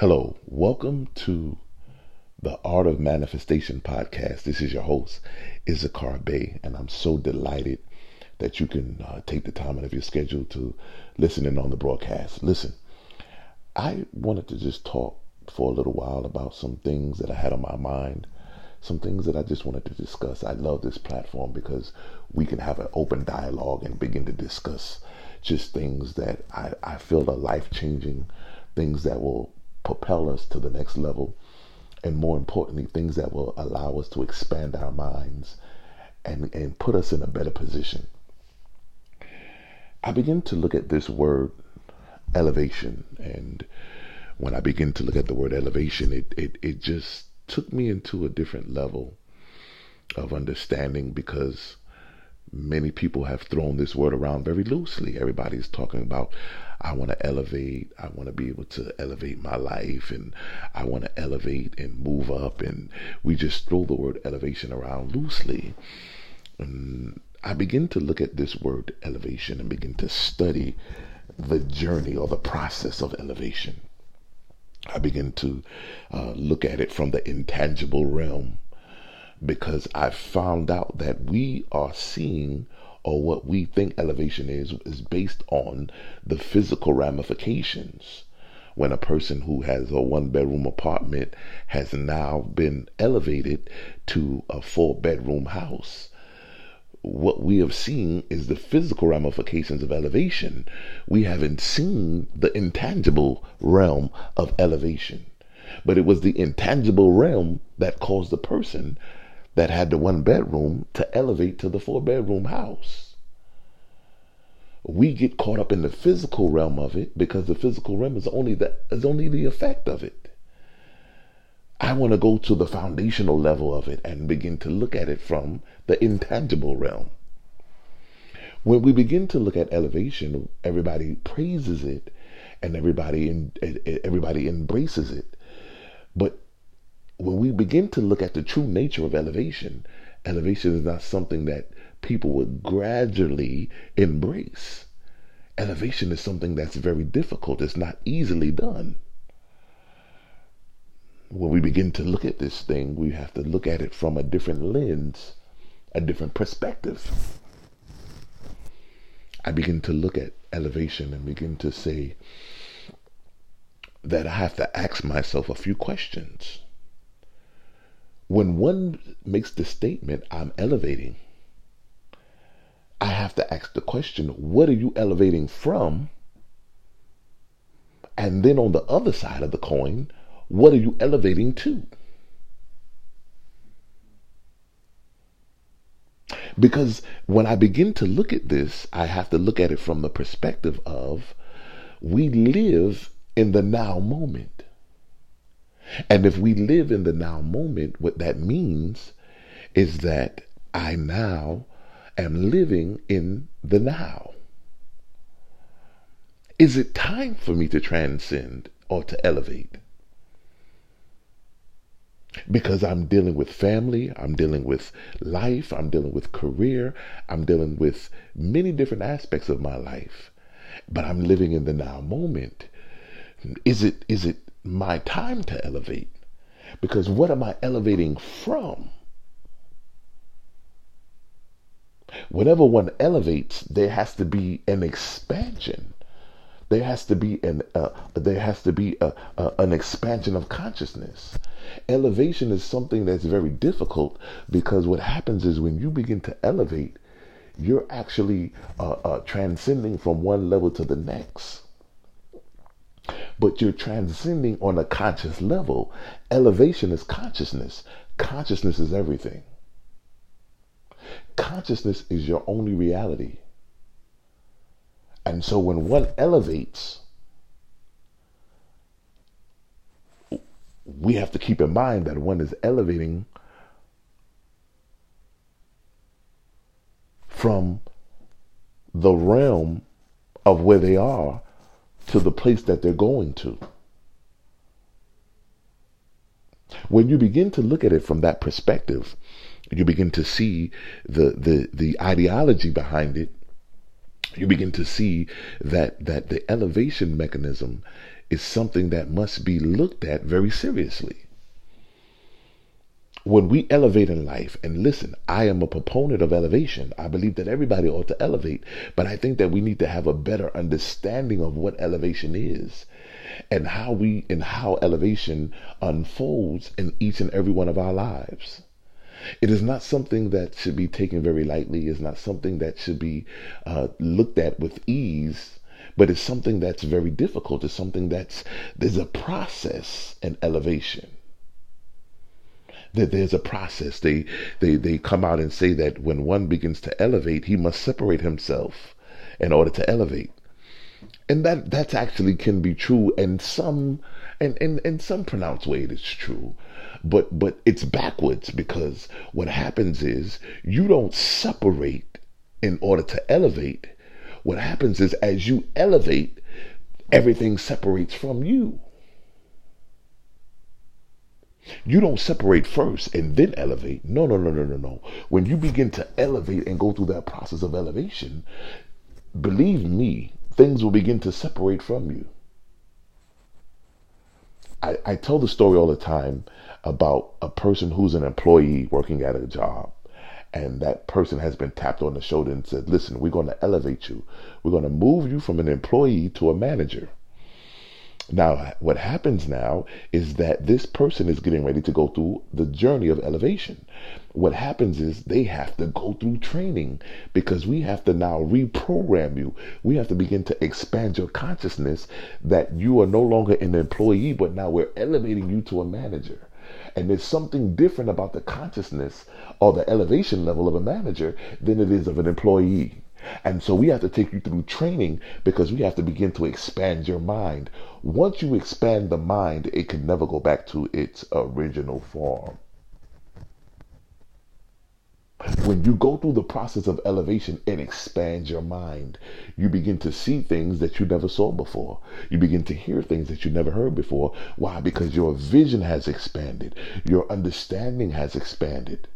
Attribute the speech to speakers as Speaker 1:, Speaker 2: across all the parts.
Speaker 1: Hello, welcome to the Art of Manifestation podcast. This is your host, Issachar Bey, and I'm so delighted that you can uh, take the time out of your schedule to listen in on the broadcast. Listen, I wanted to just talk for a little while about some things that I had on my mind, some things that I just wanted to discuss. I love this platform because we can have an open dialogue and begin to discuss just things that I, I feel are life changing, things that will propel us to the next level, and more importantly, things that will allow us to expand our minds and, and put us in a better position. I begin to look at this word elevation, and when I begin to look at the word elevation, it, it, it just took me into a different level of understanding because many people have thrown this word around very loosely. Everybody's talking about, I want to elevate, I want to be able to elevate my life, and I want to elevate and move up. And we just throw the word elevation around loosely. And I begin to look at this word elevation and begin to study the journey or the process of elevation. I begin to uh, look at it from the intangible realm because I found out that we are seeing or what we think elevation is is based on the physical ramifications. When a person who has a one bedroom apartment has now been elevated to a four bedroom house, what we have seen is the physical ramifications of elevation. We haven't seen the intangible realm of elevation. But it was the intangible realm that caused the person that had the one bedroom to elevate to the four bedroom house. We get caught up in the physical realm of it because the physical realm is only the is only the effect of it. I want to go to the foundational level of it and begin to look at it from the intangible realm. When we begin to look at elevation, everybody praises it and everybody everybody embraces it. But when we begin to look at the true nature of elevation, elevation is not something that people would gradually embrace. Elevation is something that's very difficult, it's not easily done. When we begin to look at this thing, we have to look at it from a different lens, a different perspective. I begin to look at elevation and begin to say that I have to ask myself a few questions when one makes the statement, I'm elevating, I have to ask the question, what are you elevating from? And then on the other side of the coin, what are you elevating to? Because when I begin to look at this, I have to look at it from the perspective of we live in the now moment. And if we live in the now moment, what that means is that I now am living in the now. Is it time for me to transcend or to elevate? Because I'm dealing with family, I'm dealing with life, I'm dealing with career, I'm dealing with many different aspects of my life. But I'm living in the now moment. Is it is it my time to elevate. Because what am I elevating from? Whenever one elevates, there has to be an expansion. There has to be an uh, there has to be a, a, an expansion of consciousness. Elevation is something that's very difficult because what happens is when you begin to elevate, you're actually uh, uh, transcending from one level to the next but you're transcending on a conscious level. Elevation is consciousness. Consciousness is everything. Consciousness is your only reality. And so when one elevates, we have to keep in mind that one is elevating from the realm of where they are to the place that they're going to. When you begin to look at it from that perspective, you begin to see the, the, the ideology behind it you begin to see that that the elevation mechanism is something that must be looked at very seriously. When we elevate in life, and listen, I am a proponent of elevation. I believe that everybody ought to elevate, but I think that we need to have a better understanding of what elevation is and how we and how elevation unfolds in each and every one of our lives. It is not something that should be taken very lightly. It's not something that should be uh, looked at with ease, but it's something that's very difficult. It's something that's there's a process in elevation. That there's a process. They they they come out and say that when one begins to elevate, he must separate himself in order to elevate. And that that actually can be true and some and in, in some pronounced way it is true. But but it's backwards because what happens is you don't separate in order to elevate. What happens is as you elevate everything separates from you you don't separate first and then elevate. No, no, no, no, no, no. When you begin to elevate and go through that process of elevation, believe me, things will begin to separate from you. I, I tell the story all the time about a person who's an employee working at a job and that person has been tapped on the shoulder and said, Listen, we're going to elevate you. We're going to move you from an employee to a manager. Now, what happens now is that this person is getting ready to go through the journey of elevation. What happens is they have to go through training because we have to now reprogram you. We have to begin to expand your consciousness that you are no longer an employee, but now we're elevating you to a manager. And there's something different about the consciousness or the elevation level of a manager than it is of an employee. And so we have to take you through training because we have to begin to expand your mind. Once you expand the mind, it can never go back to its original form. When you go through the process of elevation, it expands your mind. You begin to see things that you never saw before. You begin to hear things that you never heard before. Why? Because your vision has expanded, your understanding has expanded.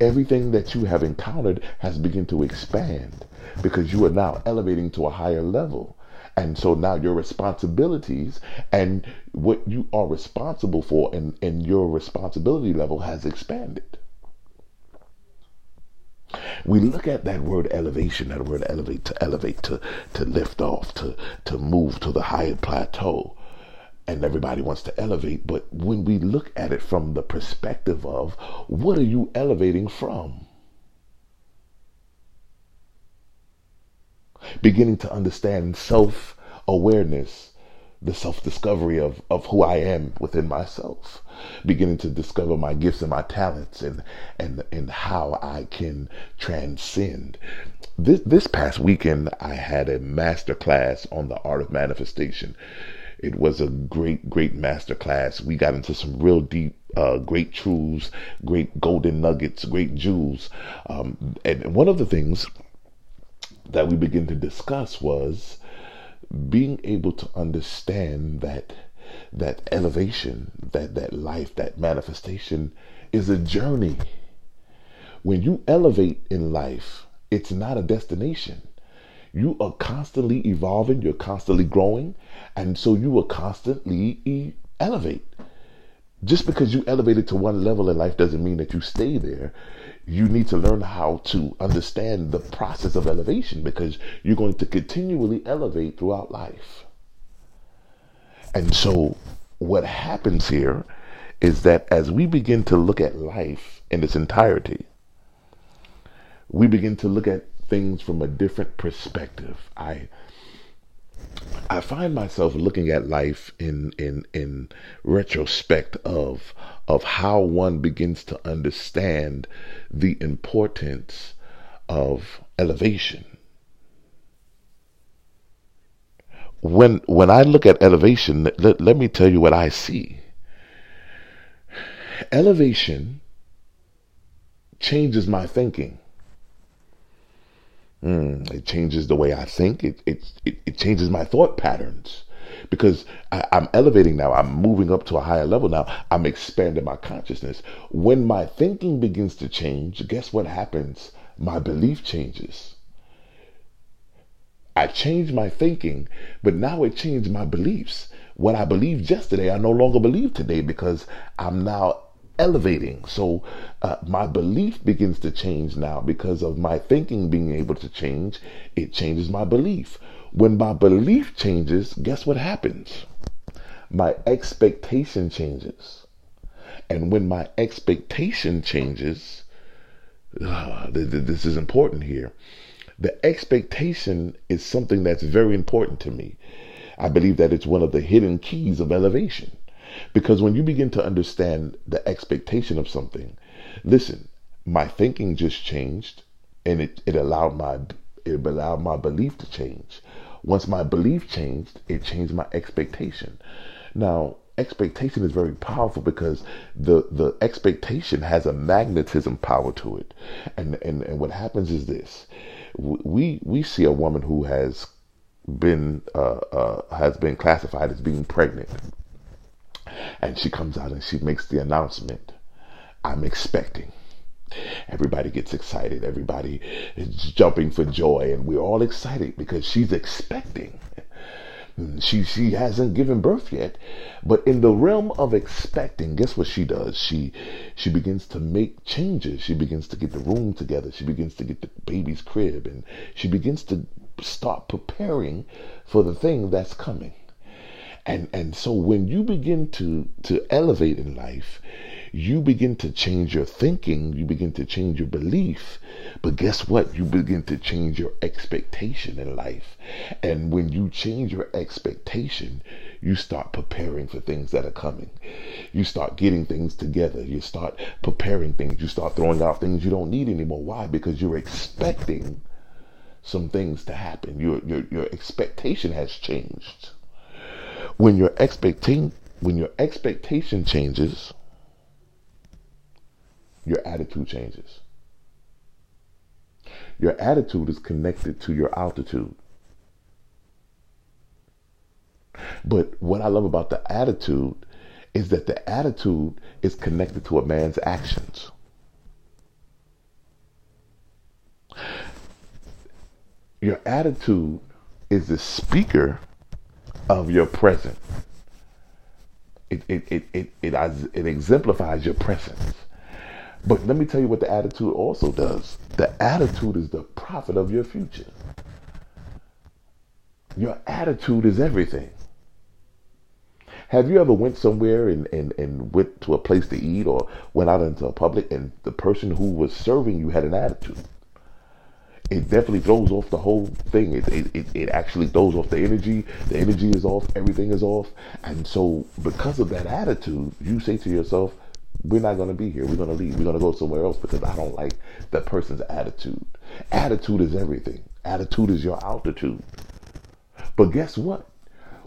Speaker 1: Everything that you have encountered has begun to expand because you are now elevating to a higher level. And so now your responsibilities and what you are responsible for and, and your responsibility level has expanded. We look at that word elevation, that word elevate to elevate, to, to lift off, to, to move to the higher plateau. And everybody wants to elevate. But when we look at it from the perspective of what are you elevating from? beginning to understand self awareness, the self discovery of, of who I am within myself, beginning to discover my gifts and my talents and, and, and how I can transcend. This, this past weekend, I had a master class on the art of manifestation. It was a great, great master class. We got into some real deep uh, great truths, great golden nuggets, great jewels. Um, and one of the things that we begin to discuss was being able to understand that that elevation, that that life, that manifestation is a journey. When you elevate in life, it's not a destination. You are constantly evolving, you're constantly growing, and so you will constantly e- elevate. Just because you elevated to one level in life doesn't mean that you stay there you need to learn how to understand the process of elevation because you're going to continually elevate throughout life. And so, what happens here is that as we begin to look at life in its entirety, we begin to look at things from a different perspective. I I find myself looking at life in in in retrospect of of how one begins to understand the importance of elevation. When when I look at elevation, let, let me tell you what I see. Elevation changes my thinking. Mm, it changes the way I think. It, it, it, it changes my thought patterns because I, am elevating now. I'm moving up to a higher level now. I'm expanding my consciousness. When my thinking begins to change, guess what happens? My belief changes. I changed my thinking, but now it changed my beliefs. What I believed yesterday, I no longer believe today because I'm now elevating. So uh, my belief begins to change now because of my thinking being able to change. It changes my belief. When my belief changes, guess what happens? My expectation changes. And when my expectation changes, uh, this is important here. The expectation is something that's very important to me. I believe that it's one of the hidden keys of elevation. Because when you begin to understand the expectation of something, listen, my thinking just changed and it, it allowed my it allowed my belief to change. Once my belief changed, it changed my expectation. Now, expectation is very powerful because the the expectation has a magnetism power to it. And and, and what happens is this we we see a woman who has been uh, uh, has been classified as being pregnant, and she comes out and she makes the announcement, "I'm expecting." Everybody gets excited. Everybody is jumping for joy, and we're all excited because she's expecting. Mm, she she hasn't given birth yet, but in the realm of expecting, guess what she does? She she begins to make changes. She begins to get the room together. She begins to get the baby's crib, and she begins to start preparing for the thing that's coming. And and so when you begin to to elevate in life, you begin to change your thinking, you begin to change your belief. But guess what? You begin to change your expectation in life. And when you change your expectation, you start preparing for things that are coming. You start getting things together. You start preparing things. You start throwing out things you don't need anymore. Why? Because you're expecting some things to happen. Your your your expectation has changed. When your expecting when your expectation changes, your attitude changes. Your attitude is connected to your altitude. But what I love about the attitude is that the attitude is connected to a man's actions. Your attitude is the speaker of your present. It, it, it, it, it, it exemplifies your presence. But let me tell you what the attitude also does. The attitude is the prophet of your future. Your attitude is everything. Have you ever went somewhere and, and, and went to a place to eat or went out into a public and the person who was serving you had an attitude? It definitely throws off the whole thing. It, it, it, it actually throws off the energy. The energy is off. Everything is off. And so because of that attitude, you say to yourself, we're not going to be here. We're going to leave. We're going to go somewhere else because I don't like that person's attitude. Attitude is everything. Attitude is your altitude. But guess what?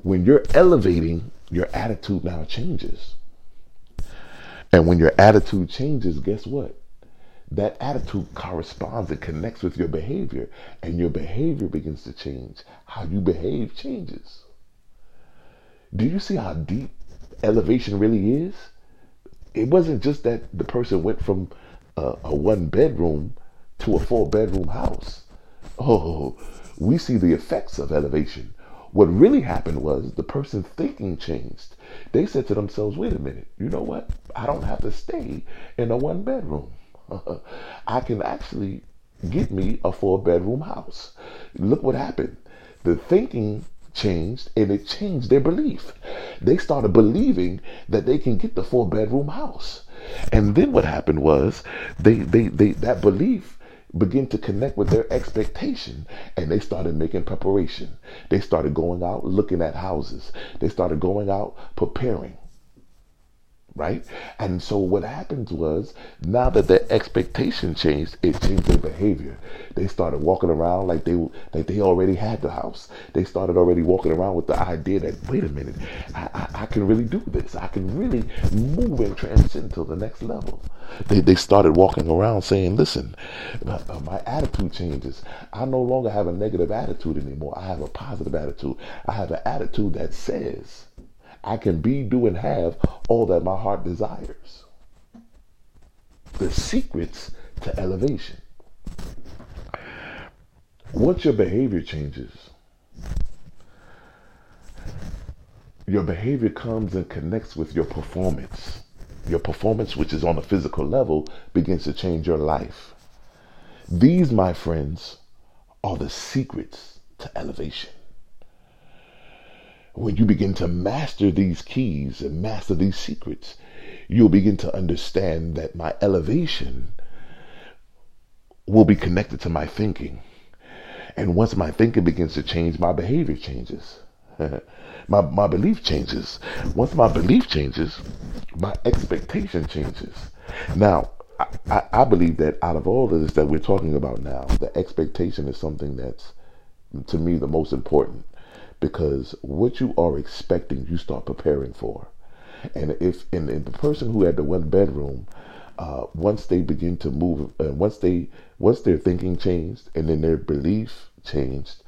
Speaker 1: When you're elevating, your attitude now changes. And when your attitude changes, guess what? That attitude corresponds and connects with your behavior, and your behavior begins to change. How you behave changes. Do you see how deep elevation really is? it wasn't just that the person went from a, a one bedroom to a four bedroom house. Oh, we see the effects of elevation. What really happened was the person's thinking changed. They said to themselves, wait a minute, you know what? I don't have to stay in a one bedroom. I can actually get me a four bedroom house. Look what happened. The thinking changed and it changed their belief. They started believing that they can get the four bedroom house. And then what happened was they, they, they that belief began to connect with their expectation and they started making preparation. They started going out looking at houses. They started going out preparing right? And so what happens was now that their expectation changed, it changed their behavior. They started walking around like they like they already had the house. They started already walking around with the idea that wait a minute, I, I, I can really do this. I can really move and transcend to the next level. They they started walking around saying, listen, uh, my attitude changes. I no longer have a negative attitude anymore. I have a positive attitude. I have an attitude that says I can be, do, and have all that my heart desires. The secrets to elevation. Once your behavior changes, Your behavior comes and connects with your performance. Your performance, which is on a physical level, begins to change your life. These, my friends, are the secrets to elevation. When you begin to master these keys and master these secrets, you'll begin to understand that my elevation will be connected to my thinking. And once my thinking begins to change, my behavior changes. my, my belief changes. Once my belief changes, my expectation changes. Now, I, I, believe that out of all of this that we're talking about now, the expectation is something that's, to me, the most important because what you are expecting, you start preparing for. And if and, and the person who had the one bedroom, uh, once they begin to move, uh, once they once their thinking changed and then their belief changed,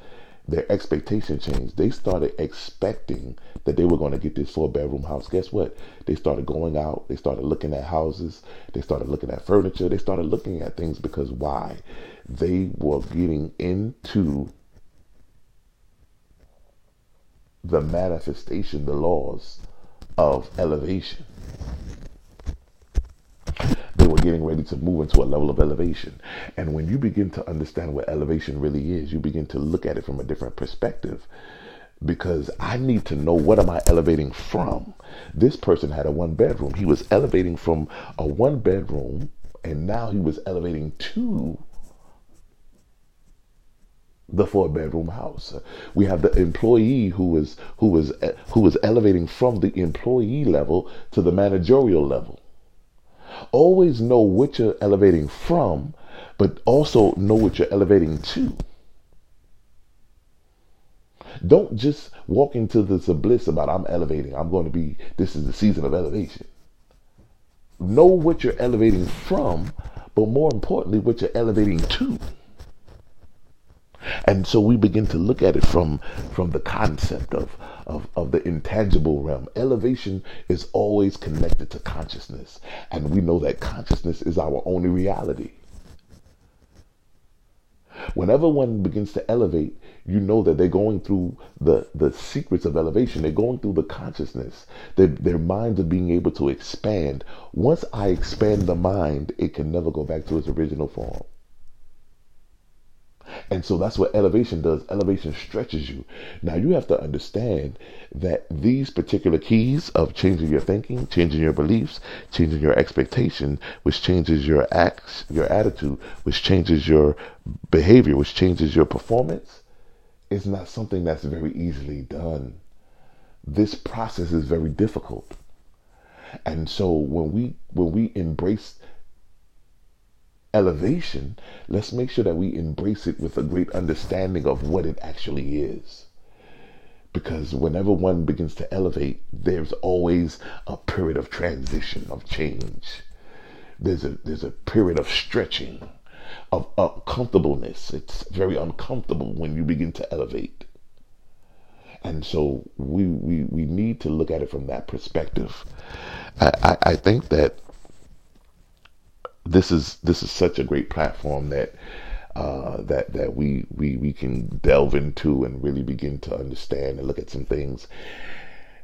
Speaker 1: their expectation changed. They started expecting that they were going to get this four bedroom house. Guess what? They started going out. They started looking at houses. They started looking at furniture. They started looking at things because why? They were getting into the manifestation, the laws of elevation They were getting ready to move into a level of elevation. And when you begin to understand what elevation really is, you begin to look at it from a different perspective because I need to know what am I elevating from. This person had a one bedroom. He was elevating from a one bedroom and now he was elevating to the four bedroom house. We have the employee who was who was who was elevating from the employee level to the managerial level. Always know what you're elevating from, but also know what you're elevating to. Don't just walk into this bliss about I'm elevating. I'm going to be, this is the season of elevation. Know what you're elevating from, but more importantly, what you're elevating to. And so we begin to look at it from, from the concept of, of, of the intangible realm. Elevation is always connected to consciousness. And we know that consciousness is our only reality. Whenever one begins to elevate, you know that they're going through the, the secrets of elevation. They're going through the consciousness. Their, their minds are being able to expand. Once I expand the mind, it can never go back to its original form. And so that's what elevation does. Elevation stretches you. Now you have to understand that these particular keys of changing your thinking, changing your beliefs, changing your expectation, which changes your acts, your attitude, which changes your behavior, which changes your performance, is not something that's very easily done. This process is very difficult. And so when we when we embrace elevation, let's make sure that we embrace it with a great understanding of what it actually is. Because whenever one begins to elevate, there's always a period of transition, of change. There's a there's a period of stretching, of uncomfortableness. It's very uncomfortable when you begin to elevate. And so we we, we need to look at it from that perspective. I, I, I think that this is this is such a great platform that uh, that that we we we can delve into and really begin to understand and look at some things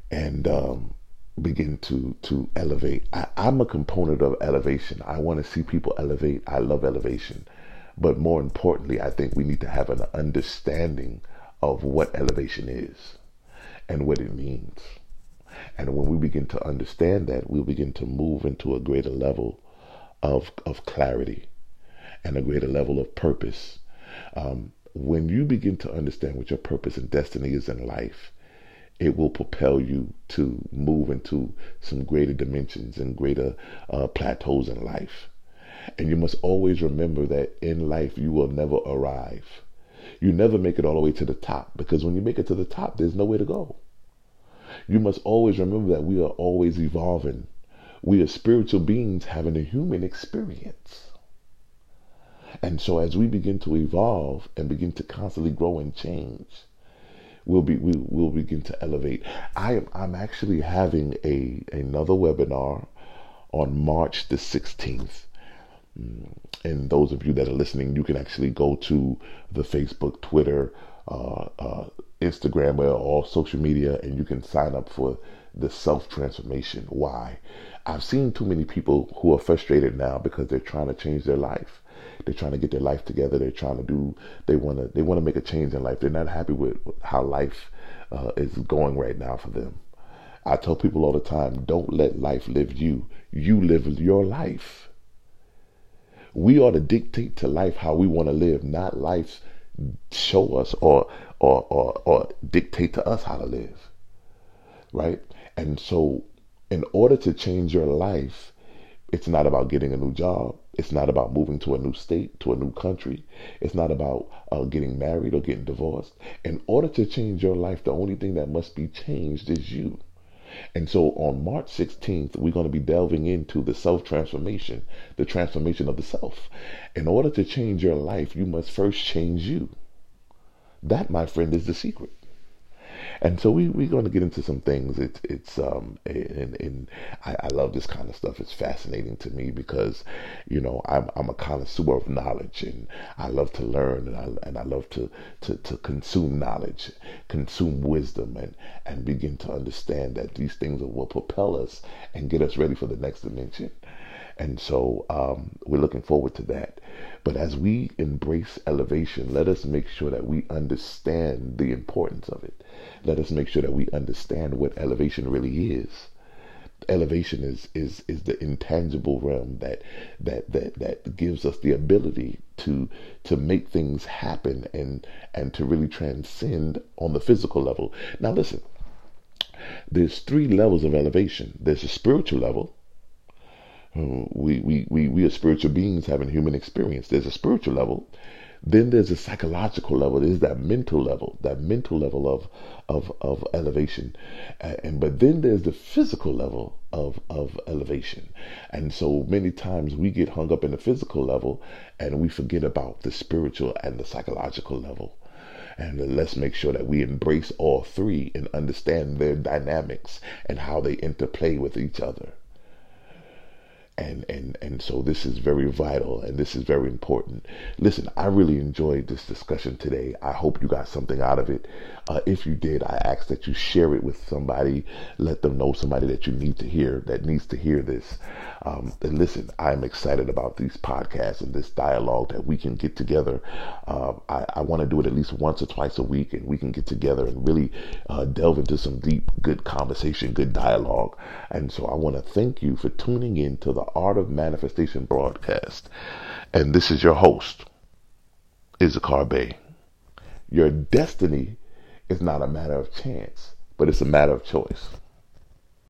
Speaker 1: and um, begin to to elevate. I, I'm a component of elevation. I want to see people elevate. I love elevation, but more importantly, I think we need to have an understanding of what elevation is and what it means. And when we begin to understand that, we'll begin to move into a greater level of, of clarity and a greater level of purpose. Um, when you begin to understand what your purpose and destiny is in life, it will propel you to move into some greater dimensions and greater uh, plateaus in life. And you must always remember that in life you will never arrive. You never make it all the way to the top because when you make it to the top, there's nowhere to go. You must always remember that we are always evolving we are spiritual beings having a human experience. And so as we begin to evolve and begin to constantly grow and change, we'll be we will begin to elevate. I am I'm actually having a another webinar on March the 16th. Mm, and those of you that are listening, you can actually go to the Facebook, Twitter, uh, uh, Instagram or all social media, and you can sign up for the self transformation. Why? I've seen too many people who are frustrated now because they're trying to change their life. They're trying to get their life together. They're trying to do. They want to. They want to make a change in life. They're not happy with how life uh, is going right now for them. I tell people all the time: don't let life live you. You live your life. We ought to dictate to life how we want to live, not life show us or or or, or dictate to us how to live. Right? And so in order to change your life, it's not about getting a new job. It's not about moving to a new state, to a new country. It's not about uh, getting married or getting divorced. In order to change your life, the only thing that must be changed is you. And so on March 16th, we're going to be delving into the self transformation, the transformation of the self. In order to change your life, you must first change you. That, my friend, is the secret. And so we, we're going to get into some things. It's, it's, um, and, and I, I love this kind of stuff. It's fascinating to me because, you know, I'm, I'm a connoisseur of knowledge and I love to learn and I, and I love to, to, to consume knowledge, consume wisdom and, and begin to understand that these things will propel us and get us ready for the next dimension. And so um, we're looking forward to that. But as we embrace elevation, let us make sure that we understand the importance of it. Let us make sure that we understand what elevation really is. Elevation is is is the intangible realm that that that that gives us the ability to to make things happen and and to really transcend on the physical level. Now listen, there's three levels of elevation. There's a spiritual level, Hmm, we, we, we, we are spiritual beings having human experience. There's a spiritual level. Then there's a psychological level. There's that mental level, that mental level of of, of elevation. and but then there's the physical level of, of elevation. And so many times we get hung up in the physical level and we forget about the spiritual and the psychological level. And let's make sure that we embrace all three and understand their dynamics and how they interplay with each other and and and so this is very vital and this is very important. Listen i really enjoyed this discussion today. I hope you got something out of it. Uh, if you did i ask that you share it with somebody. Let them know somebody that you need to hear that needs to hear this. Um, and listen i'm excited about these podcasts and this dialogue that we can get together. Uh, i, I want to do it at least once or twice a week and we can get together and really uh, delve into some deep good conversation good dialogue. And so i want to thank you for tuning in to the Art of Manifestation broadcast. And this is your host, Issachar Bey. Your destiny is not a matter of chance, but it's a matter of choice.